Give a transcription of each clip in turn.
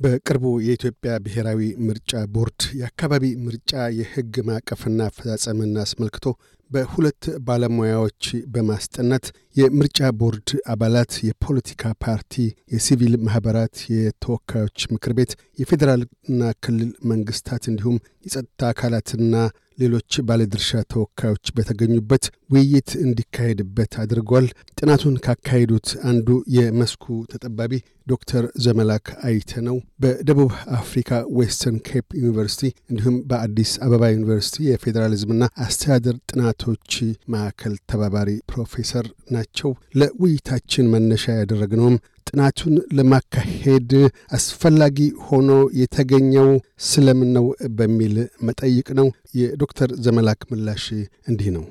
በቅርቡ የኢትዮጵያ ብሔራዊ ምርጫ ቦርድ የአካባቢ ምርጫ የሕግ ማዕቀፍና አፈጻጸምን አስመልክቶ በሁለት ባለሙያዎች በማስጠናት የምርጫ ቦርድ አባላት፣ የፖለቲካ ፓርቲ፣ የሲቪል ማኅበራት፣ የተወካዮች ምክር ቤት፣ የፌዴራልና ክልል መንግስታት እንዲሁም የጸጥታ አካላትና ሌሎች ባለድርሻ ተወካዮች በተገኙበት ውይይት እንዲካሄድበት አድርጓል። ጥናቱን ካካሄዱት አንዱ የመስኩ ተጠባቢ ዶክተር ዘመላክ አይተ ነው። በደቡብ አፍሪካ ዌስተርን ኬፕ ዩኒቨርሲቲ እንዲሁም በአዲስ አበባ ዩኒቨርሲቲ የፌዴራሊዝምና አስተዳደር ጥናቶች ማዕከል ተባባሪ ፕሮፌሰር ናቸው። ለውይይታችን መነሻ ያደረግነውም ጥናቱን ለማካሄድ አስፈላጊ ሆኖ የተገኘው ስለምን ነው በሚል መጠይቅ ነው። የዶክተር ዘመላክ ምላሽ እንዲህ ነው።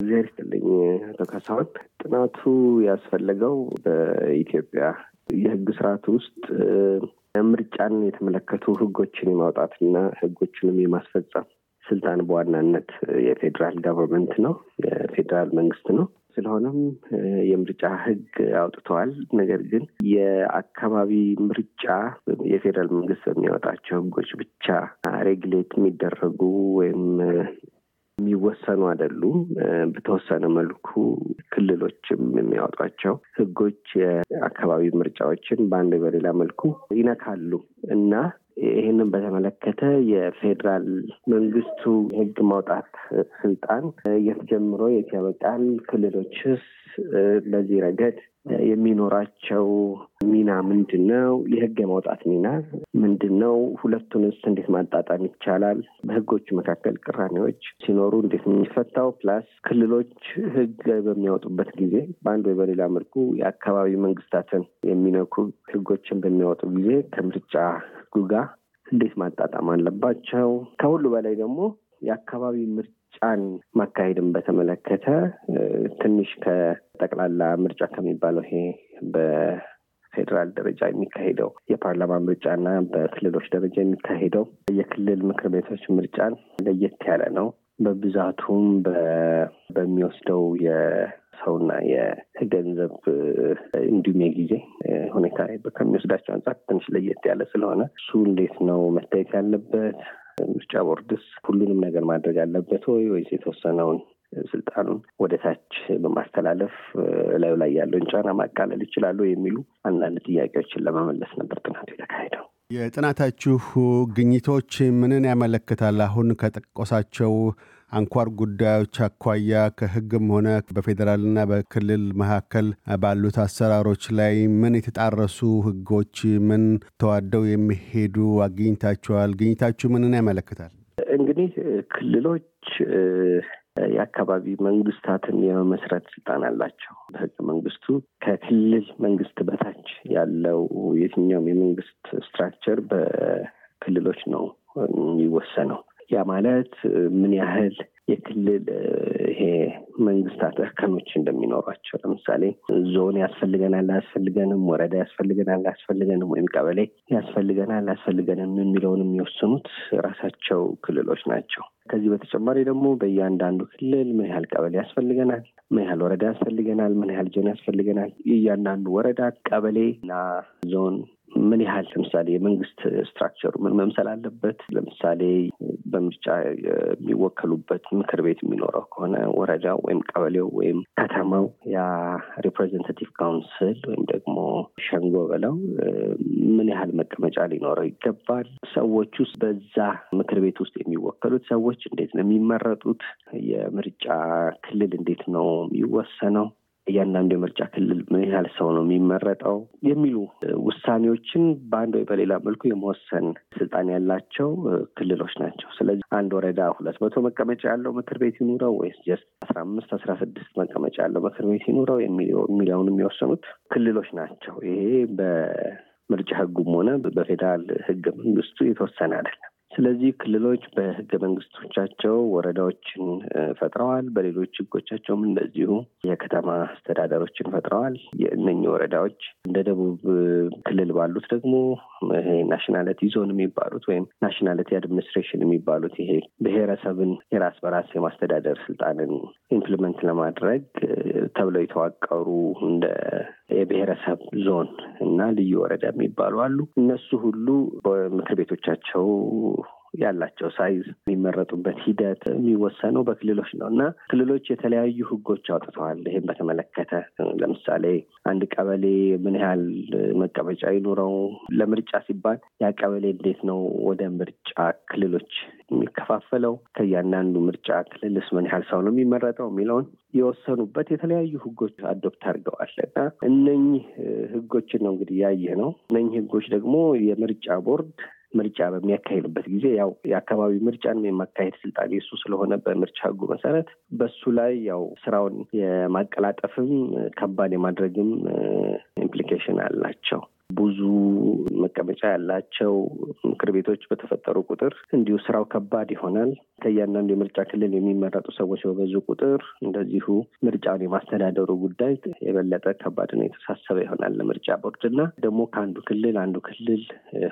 እግዚአብሔር ይስጥልኝ ጥናቱ ያስፈለገው በኢትዮጵያ የሕግ ስርዓት ውስጥ ምርጫን የተመለከቱ ሕጎችን የማውጣትና ሕጎችንም የማስፈጸም ስልጣን በዋናነት የፌዴራል government ነው፣ የፌዴራል መንግስት ነው። ስለሆነም የምርጫ ህግ አውጥተዋል። ነገር ግን የአካባቢ ምርጫ የፌዴራል መንግስት በሚያወጣቸው ህጎች ብቻ ሬግሌት የሚደረጉ ወይም የሚወሰኑ አይደሉም። በተወሰነ መልኩ ክልሎችም የሚያወጧቸው ህጎች የአካባቢ ምርጫዎችን በአንድ በሌላ መልኩ ይነካሉ እና ይህንን በተመለከተ የፌዴራል መንግስቱ የህግ ማውጣት ስልጣን የት ጀምሮ የት ያበቃል? ክልሎችስ በዚህ ረገድ የሚኖራቸው ሚና ምንድን ነው? የህግ የማውጣት ሚና ምንድን ነው? ሁለቱንስ እንዴት ማጣጣም ይቻላል? በህጎቹ መካከል ቅራኔዎች ሲኖሩ እንዴት የሚፈታው? ፕላስ ክልሎች ህግ በሚያወጡበት ጊዜ በአንድ ወይ በሌላ መልኩ የአካባቢ መንግስታትን የሚነኩ ህጎችን በሚያወጡ ጊዜ ከምርጫ ህጉ ጋር እንዴት ማጣጣም አለባቸው? ከሁሉ በላይ ደግሞ የአካባቢ ምርጫን ማካሄድን በተመለከተ ትንሽ ከጠቅላላ ምርጫ ከሚባለው ይሄ በፌዴራል ደረጃ የሚካሄደው የፓርላማ ምርጫና በክልሎች ደረጃ የሚካሄደው የክልል ምክር ቤቶች ምርጫን ለየት ያለ ነው። በብዛቱም በሚወስደው የሰውና የገንዘብ እንዲሁም የጊዜ ሁኔታ ከሚወስዳቸው አንጻር ትንሽ ለየት ያለ ስለሆነ እሱ እንዴት ነው መታየት ያለበት? ምርጫ ቦርድስ ሁሉንም ነገር ማድረግ አለበት ወይ ወይስ የተወሰነውን ስልጣኑን ወደ ታች በማስተላለፍ ላዩ ላይ ያለውን ጫና ማቃለል ይችላሉ የሚሉ አንዳንድ ጥያቄዎችን ለመመለስ ነበር ጥናቱ የተካሄደው። የጥናታችሁ ግኝቶች ምንን ያመለክታል? አሁን ከጠቆሳቸው አንኳር ጉዳዮች አኳያ ከሕግም ሆነ በፌዴራልና በክልል መካከል ባሉት አሰራሮች ላይ ምን የተጣረሱ ሕጎች ምን ተዋደው የሚሄዱ አግኝታችኋል? ግኝታችሁ ምንን ያመለክታል? እንግዲህ ክልሎች የአካባቢ መንግስታትን የመመስረት ስልጣን አላቸው። በህገ መንግስቱ ከክልል መንግስት በታች ያለው የትኛውም የመንግስት structure በክልሎች ነው የሚወሰነው። ያ ማለት ምን ያህል የክልል ይሄ መንግስታት እርከኖች እንደሚኖሯቸው ለምሳሌ ዞን ያስፈልገናል አያስፈልገንም፣ ወረዳ ያስፈልገናል አያስፈልገንም፣ ወይም ቀበሌ ያስፈልገናል አያስፈልገንም የሚለውን የሚወስኑት ራሳቸው ክልሎች ናቸው። ከዚህ በተጨማሪ ደግሞ በእያንዳንዱ ክልል ምን ያህል ቀበሌ ያስፈልገናል፣ ምን ያህል ወረዳ ያስፈልገናል፣ ምን ያህል ዞን ያስፈልገናል፣ እያንዳንዱ ወረዳ ቀበሌ እና ዞን ምን ያህል ለምሳሌ የመንግስት ስትራክቸሩ ምን መምሰል አለበት? ለምሳሌ በምርጫ የሚወከሉበት ምክር ቤት የሚኖረው ከሆነ ወረዳው ወይም ቀበሌው ወይም ከተማው ያ representative council ወይም ደግሞ ሸንጎ ብለው ምን ያህል መቀመጫ ሊኖረው ይገባል? ሰዎች ውስጥ በዛ ምክር ቤት ውስጥ የሚወከሉት ሰዎች እንዴት ነው የሚመረጡት? የምርጫ ክልል እንዴት ነው የሚወሰነው? እያንዳንዱ የምርጫ ክልል ምን ያህል ሰው ነው የሚመረጠው የሚሉ ውሳኔዎችን በአንድ ወይ በሌላ መልኩ የመወሰን ስልጣን ያላቸው ክልሎች ናቸው። ስለዚህ አንድ ወረዳ ሁለት መቶ መቀመጫ ያለው ምክር ቤት ይኑረው ወይስ just አስራ አምስት አስራ ስድስት መቀመጫ ያለው ምክር ቤት ይኑረው የሚለውን የሚወሰኑት ክልሎች ናቸው። ይሄ በምርጫ ሕጉም ሆነ በፌዴራል ሕገ መንግስቱ የተወሰነ አይደለም። ስለዚህ ክልሎች በህገ መንግስቶቻቸው ወረዳዎችን ፈጥረዋል። በሌሎች ህጎቻቸውም እንደዚሁ የከተማ አስተዳደሮችን ፈጥረዋል። የእነኚህ ወረዳዎች እንደ ደቡብ ክልል ባሉት ደግሞ ይሄ nationality zone የሚባሉት ወይም nationality administration የሚባሉት ይሄ ብሔረሰብን የራስ በራስ የማስተዳደር ስልጣንን implement ለማድረግ ተብለው የተዋቀሩ እንደ የብሔረሰብ ዞን እና ልዩ ወረዳ የሚባሉ አሉ። እነሱ ሁሉ በምክር ቤቶቻቸው ያላቸው size የሚመረጡበት ሂደት የሚወሰነው በክልሎች ነው እና ክልሎች የተለያዩ ህጎች አውጥተዋል። ይህም በተመለከተ ለምሳሌ አንድ ቀበሌ ምን ያህል መቀመጫ ይኑረው፣ ለምርጫ ሲባል ያ ቀበሌ እንዴት ነው ወደ ምርጫ ክልሎች የሚከፋፈለው፣ ከእያንዳንዱ ምርጫ ክልልስ ምን ያህል ሰው ነው የሚመረጠው የሚለውን የወሰኑበት የተለያዩ ህጎች አዶፕት አድርገዋል እና እነኚህ ህጎችን ነው እንግዲህ ያየ ነው። እነኚህ ህጎች ደግሞ የምርጫ ቦርድ ምርጫ በሚያካሄድበት ጊዜ ያው የአካባቢ ምርጫን የማካሄድ ስልጣን የሱ ስለሆነ በምርጫ ህጉ መሰረት በሱ ላይ ያው ስራውን የማቀላጠፍም ከባድ የማድረግም implication አላቸው። ብዙ መቀመጫ ያላቸው ምክር ቤቶች በተፈጠሩ ቁጥር እንዲሁ ስራው ከባድ ይሆናል። ከእያንዳንዱ የምርጫ ክልል የሚመረጡ ሰዎች በበዙ ቁጥር እንደዚሁ ምርጫውን የማስተዳደሩ ጉዳይ የበለጠ ከባድና የተወሳሰበ ይሆናል ለምርጫ ቦርድ እና ደግሞ ከአንዱ ክልል አንዱ ክልል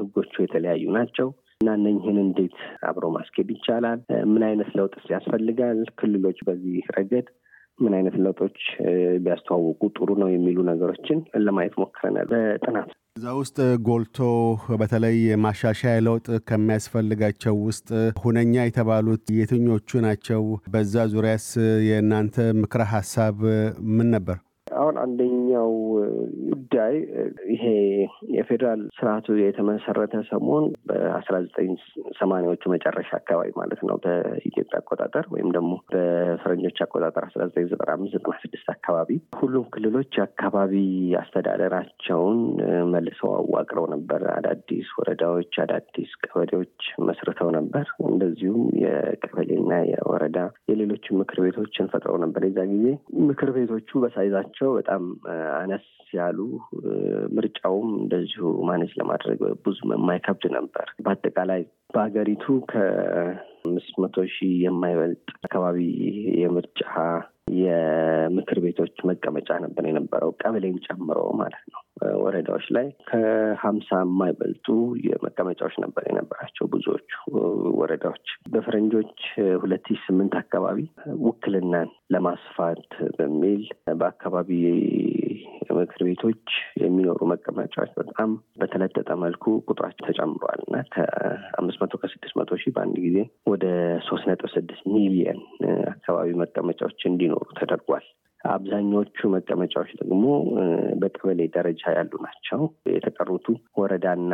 ህጎቹ የተለያዩ ናቸው እና እነኝህን እንዴት አብሮ ማስኬድ ይቻላል? ምን አይነት ለውጥስ ያስፈልጋል? ክልሎች በዚህ ረገድ ምን አይነት ለውጦች ቢያስተዋውቁ ጥሩ ነው የሚሉ ነገሮችን ለማየት ሞክረናል በጥናት እዛ ውስጥ ጎልቶ በተለይ ማሻሻያ ለውጥ ከሚያስፈልጋቸው ውስጥ ሁነኛ የተባሉት የትኞቹ ናቸው? በዛ ዙሪያስ የእናንተ ምክረ ሀሳብ ምን ነበር? አሁን አንደኛው ጉዳይ ይሄ የፌዴራል ስርዓቱ የተመሰረተ ሰሞን በአስራ ዘጠኝ ሰማኒያዎቹ መጨረሻ አካባቢ ማለት ነው በኢትዮጵያ አቆጣጠር ወይም ደግሞ በፈረንጆች አቆጣጠር አስራ ዘጠኝ ዘጠና አምስት ዘጠና ስድስት አካባቢ ሁሉም ክልሎች የአካባቢ አስተዳደራቸውን መልሰው አዋቅረው ነበር። አዳዲስ ወረዳዎች፣ አዳዲስ ቀበሌዎች መስርተው ነበር። እንደዚሁም የቀበሌና የወረዳ የሌሎች ምክር ቤቶችን ፈጥረው ነበር። የዛ ጊዜ ምክር ቤቶቹ በሳይዛቸው በጣም አነስ ያሉ ምርጫውም እንደዚሁ manage ለማድረግ ብዙ የማይከብድ ነበር። በአጠቃላይ በሀገሪቱ ከአምስት መቶ ሺህ የማይበልጥ አካባቢ የምርጫ የምክር ቤቶች መቀመጫ ነበር የነበረው ቀበሌን ጨምሮ ማለት ነው። ወረዳዎች ላይ ከሀምሳ የማይበልጡ የመቀመጫዎች ነበር የነበራቸው ብዙዎቹ ወረዳዎች። በፈረንጆች ሁለት ሺህ ስምንት አካባቢ ውክልናን ለማስፋት በሚል በአካባቢ ምክር ቤቶች የሚኖሩ መቀመጫዎች በጣም በተለጠጠ መልኩ ቁጥራቸው ተጨምሯል እና ከአምስት መቶ ከስድስት መቶ ሺህ በአንድ ጊዜ ወደ ሶስት ነጥብ ስድስት ሚሊየን አካባቢ መቀመጫዎች እንዲኖሩ ተደርጓል። አብዛኞቹ መቀመጫዎች ደግሞ በቀበሌ ደረጃ ያሉ ናቸው። የተቀሩቱ ወረዳና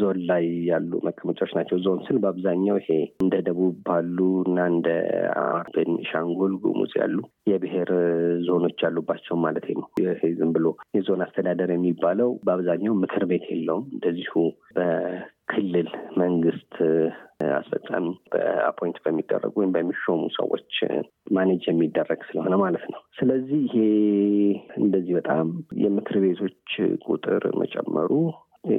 ዞን ላይ ያሉ መቀመጫዎች ናቸው። ዞን ስል በአብዛኛው ይሄ እንደ ደቡብ ባሉ እና እንደ ቤኒሻንጉል ጉሙዝ ያሉ የብሔር ዞኖች ያሉባቸው ማለት ነው። ይሄ ዝም ብሎ የዞን አስተዳደር የሚባለው በአብዛኛው ምክር ቤት የለውም። እንደዚሁ በክልል መንግስት አስፈጻሚ በ appoint በሚደረጉ ወይም በሚሾሙ ሰዎች manage የሚደረግ ስለሆነ ማለት ነው። ስለዚህ ይሄ እንደዚህ በጣም የምክር ቤቶች ቁጥር መጨመሩ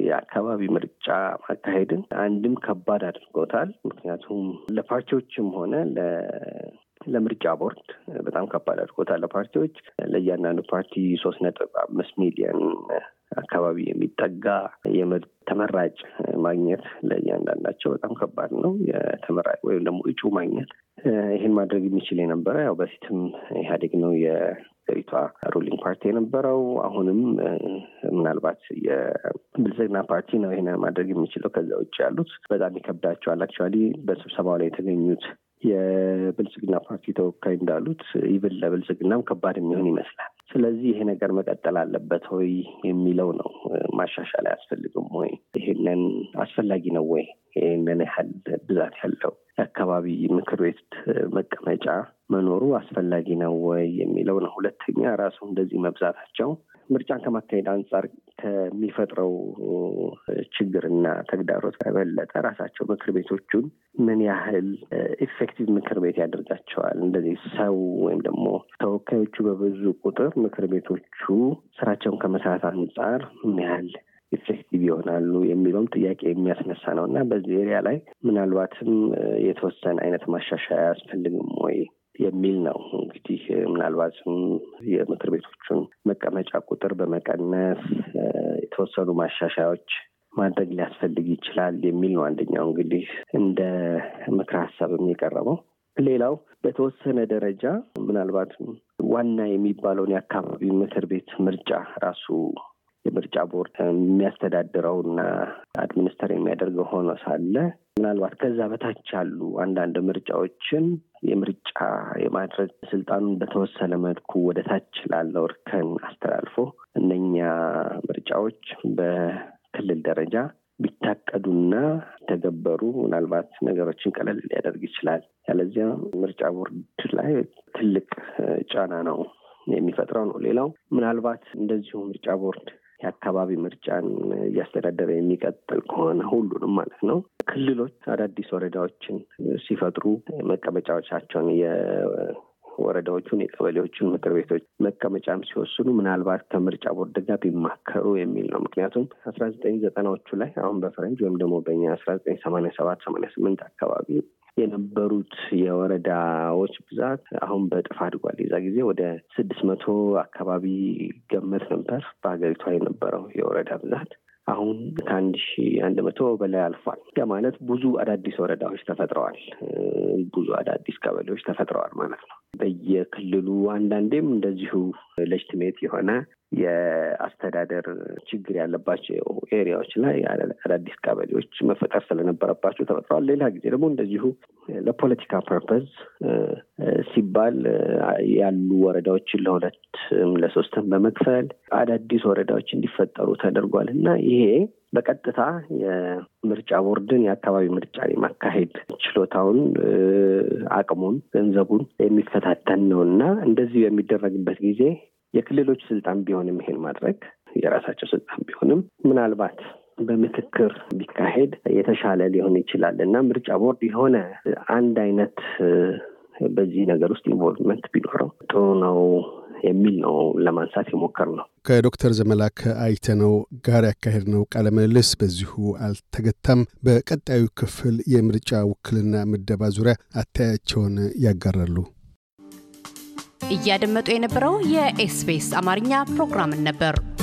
የአካባቢ ምርጫ ማካሄድን አንድም ከባድ አድርጎታል። ምክንያቱም ለፓርቲዎችም ሆነ ለምርጫ ቦርድ በጣም ከባድ አድርጎታል። ለፓርቲዎች ለእያንዳንዱ ፓርቲ ሶስት ነጥብ አምስት ሚሊዮን አካባቢ የሚጠጋ የምርጥ ተመራጭ ማግኘት ለእያንዳንዳቸው በጣም ከባድ ነው። የተመራጭ ወይም ደግሞ እጩ ማግኘት ይህን ማድረግ የሚችል የነበረ ያው በፊትም ኢህአዴግ ነው የሀገሪቷ ruling party የነበረው። አሁንም ምናልባት የብልጽግና ፓርቲ ነው ይህን ማድረግ የሚችለው። ከዛ ውጭ ያሉት በጣም ይከብዳቸዋል። actually በስብሰባው ላይ የተገኙት የብልጽግና ፓርቲ ተወካይ እንዳሉት ይልቅ ለብልጽግናም ከባድ የሚሆን ይመስላል። ስለዚህ ይሄ ነገር መቀጠል አለበት ወይ የሚለው ነው። ማሻሻል አያስፈልግም ወይ? ይሄንን አስፈላጊ ነው ወይ? ይህንን ያህል ብዛት ያለው የአካባቢ ምክር ቤት መቀመጫ መኖሩ አስፈላጊ ነው ወይ የሚለው ነው። ሁለተኛ ራሱ እንደዚህ መብዛታቸው ምርጫን ከማካሄድ አንጻር ከሚፈጥረው ችግርና ተግዳሮት በበለጠ ራሳቸው ምክር ቤቶቹን ምን ያህል effective ምክር ቤት ያደርጋቸዋል? እንደዚህ ሰው ወይም ደግሞ ተወካዮቹ በብዙ ቁጥር ምክር ቤቶቹ ስራቸውን ከመስራት አንጻር ምን ያህል effective ይሆናሉ የሚለውም ጥያቄ የሚያስነሳ ነው እና በዚህ area ላይ ምናልባትም የተወሰነ አይነት ማሻሻያ አያስፈልግም ወይ የሚል ነው። እንግዲህ ምናልባትም የምክር ቤቶቹን መቀመጫ ቁጥር በመቀነስ የተወሰኑ ማሻሻያዎች ማድረግ ሊያስፈልግ ይችላል የሚል ነው አንደኛው እንግዲህ እንደ ምክር ሀሳብም የቀረበው። ሌላው በተወሰነ ደረጃ ምናልባት ዋና የሚባለውን የአካባቢ ምክር ቤት ምርጫ ራሱ የምርጫ ቦርድ የሚያስተዳድረውና አድሚኒስተር የሚያደርገው ሆኖ ሳለ ምናልባት ከዛ በታች ያሉ አንዳንድ ምርጫዎችን የምርጫ የማድረግ ስልጣኑን በተወሰነ መልኩ ወደ ታች ላለው እርከን አስተላልፎ እነኛ ምርጫዎች በክልል ደረጃ ቢታቀዱና ተገበሩ ምናልባት ነገሮችን ቀለል ሊያደርግ ይችላል። ያለዚያ ምርጫ ቦርድ ላይ ትልቅ ጫና ነው የሚፈጥረው ነው። ሌላው ምናልባት እንደዚሁ ምርጫ ቦርድ የአካባቢ ምርጫን እያስተዳደረ የሚቀጥል ከሆነ ሁሉንም ማለት ነው ክልሎች አዳዲስ ወረዳዎችን ሲፈጥሩ መቀመጫዎቻቸውን ወረዳዎቹን የቀበሌዎቹን ምክር ቤቶች መቀመጫም ሲወስኑ ምናልባት ከምርጫ ቦርድ ጋር ቢማከሩ የሚል ነው። ምክንያቱም አስራ ዘጠኝ ዘጠናዎቹ ላይ አሁን በፈረንጅ ወይም ደግሞ በኛ አስራ ዘጠኝ ሰማንያ ሰባት ሰማንያ ስምንት አካባቢ የነበሩት የወረዳዎች ብዛት አሁን በእጥፍ አድጓል። የዛ ጊዜ ወደ ስድስት መቶ አካባቢ ገደማ ነበር በሀገሪቷ የነበረው የወረዳ ብዛት አሁን ከአንድ ሺ አንድ መቶ በላይ አልፏል። ማለት ብዙ አዳዲስ ወረዳዎች ተፈጥረዋል። ብዙ አዳዲስ ቀበሌዎች ተፈጥረዋል ማለት ነው። በየክልሉ አንዳንዴም እንደዚሁ legitimate የሆነ የአስተዳደር ችግር ያለባቸው area ዎች ላይ አዳዲስ ቀበሌዎች መፈጠር ስለነበረባቸው ተፈጥረዋል። ሌላ ጊዜ ደግሞ እንደዚሁ ለፖለቲካ purpose ሲባል ያሉ ወረዳዎችን ለሁለትም ለሶስትም በመክፈል አዳዲስ ወረዳዎች እንዲፈጠሩ ተደርጓል። እና ይሄ በቀጥታ የምርጫ ቦርድን የአካባቢ ምርጫን የማካሄድ ችሎታውን፣ አቅሙን፣ ገንዘቡን የሚፈታተን ነው። እና እንደዚህ የሚደረግበት ጊዜ የክልሎች ስልጣን ቢሆንም ይሄን ማድረግ የራሳቸው ስልጣን ቢሆንም ምናልባት በምክክር ቢካሄድ የተሻለ ሊሆን ይችላል። እና ምርጫ ቦርድ የሆነ አንድ አይነት በዚህ ነገር ውስጥ involvement ቢኖረው ጥሩ ነው የሚል ነው ለማንሳት የሞከርነው። ከዶክተር ዘመላክ አይተነው ጋር ያካሄድነው ቃለ ምልልስ በዚሁ አልተገታም። በቀጣዩ ክፍል የምርጫ ውክልና ምደባ ዙሪያ አታያቸውን ያጋራሉ። እያደመጡ የነበረው የኤስቢኤስ አማርኛ ፕሮግራምን ነበር።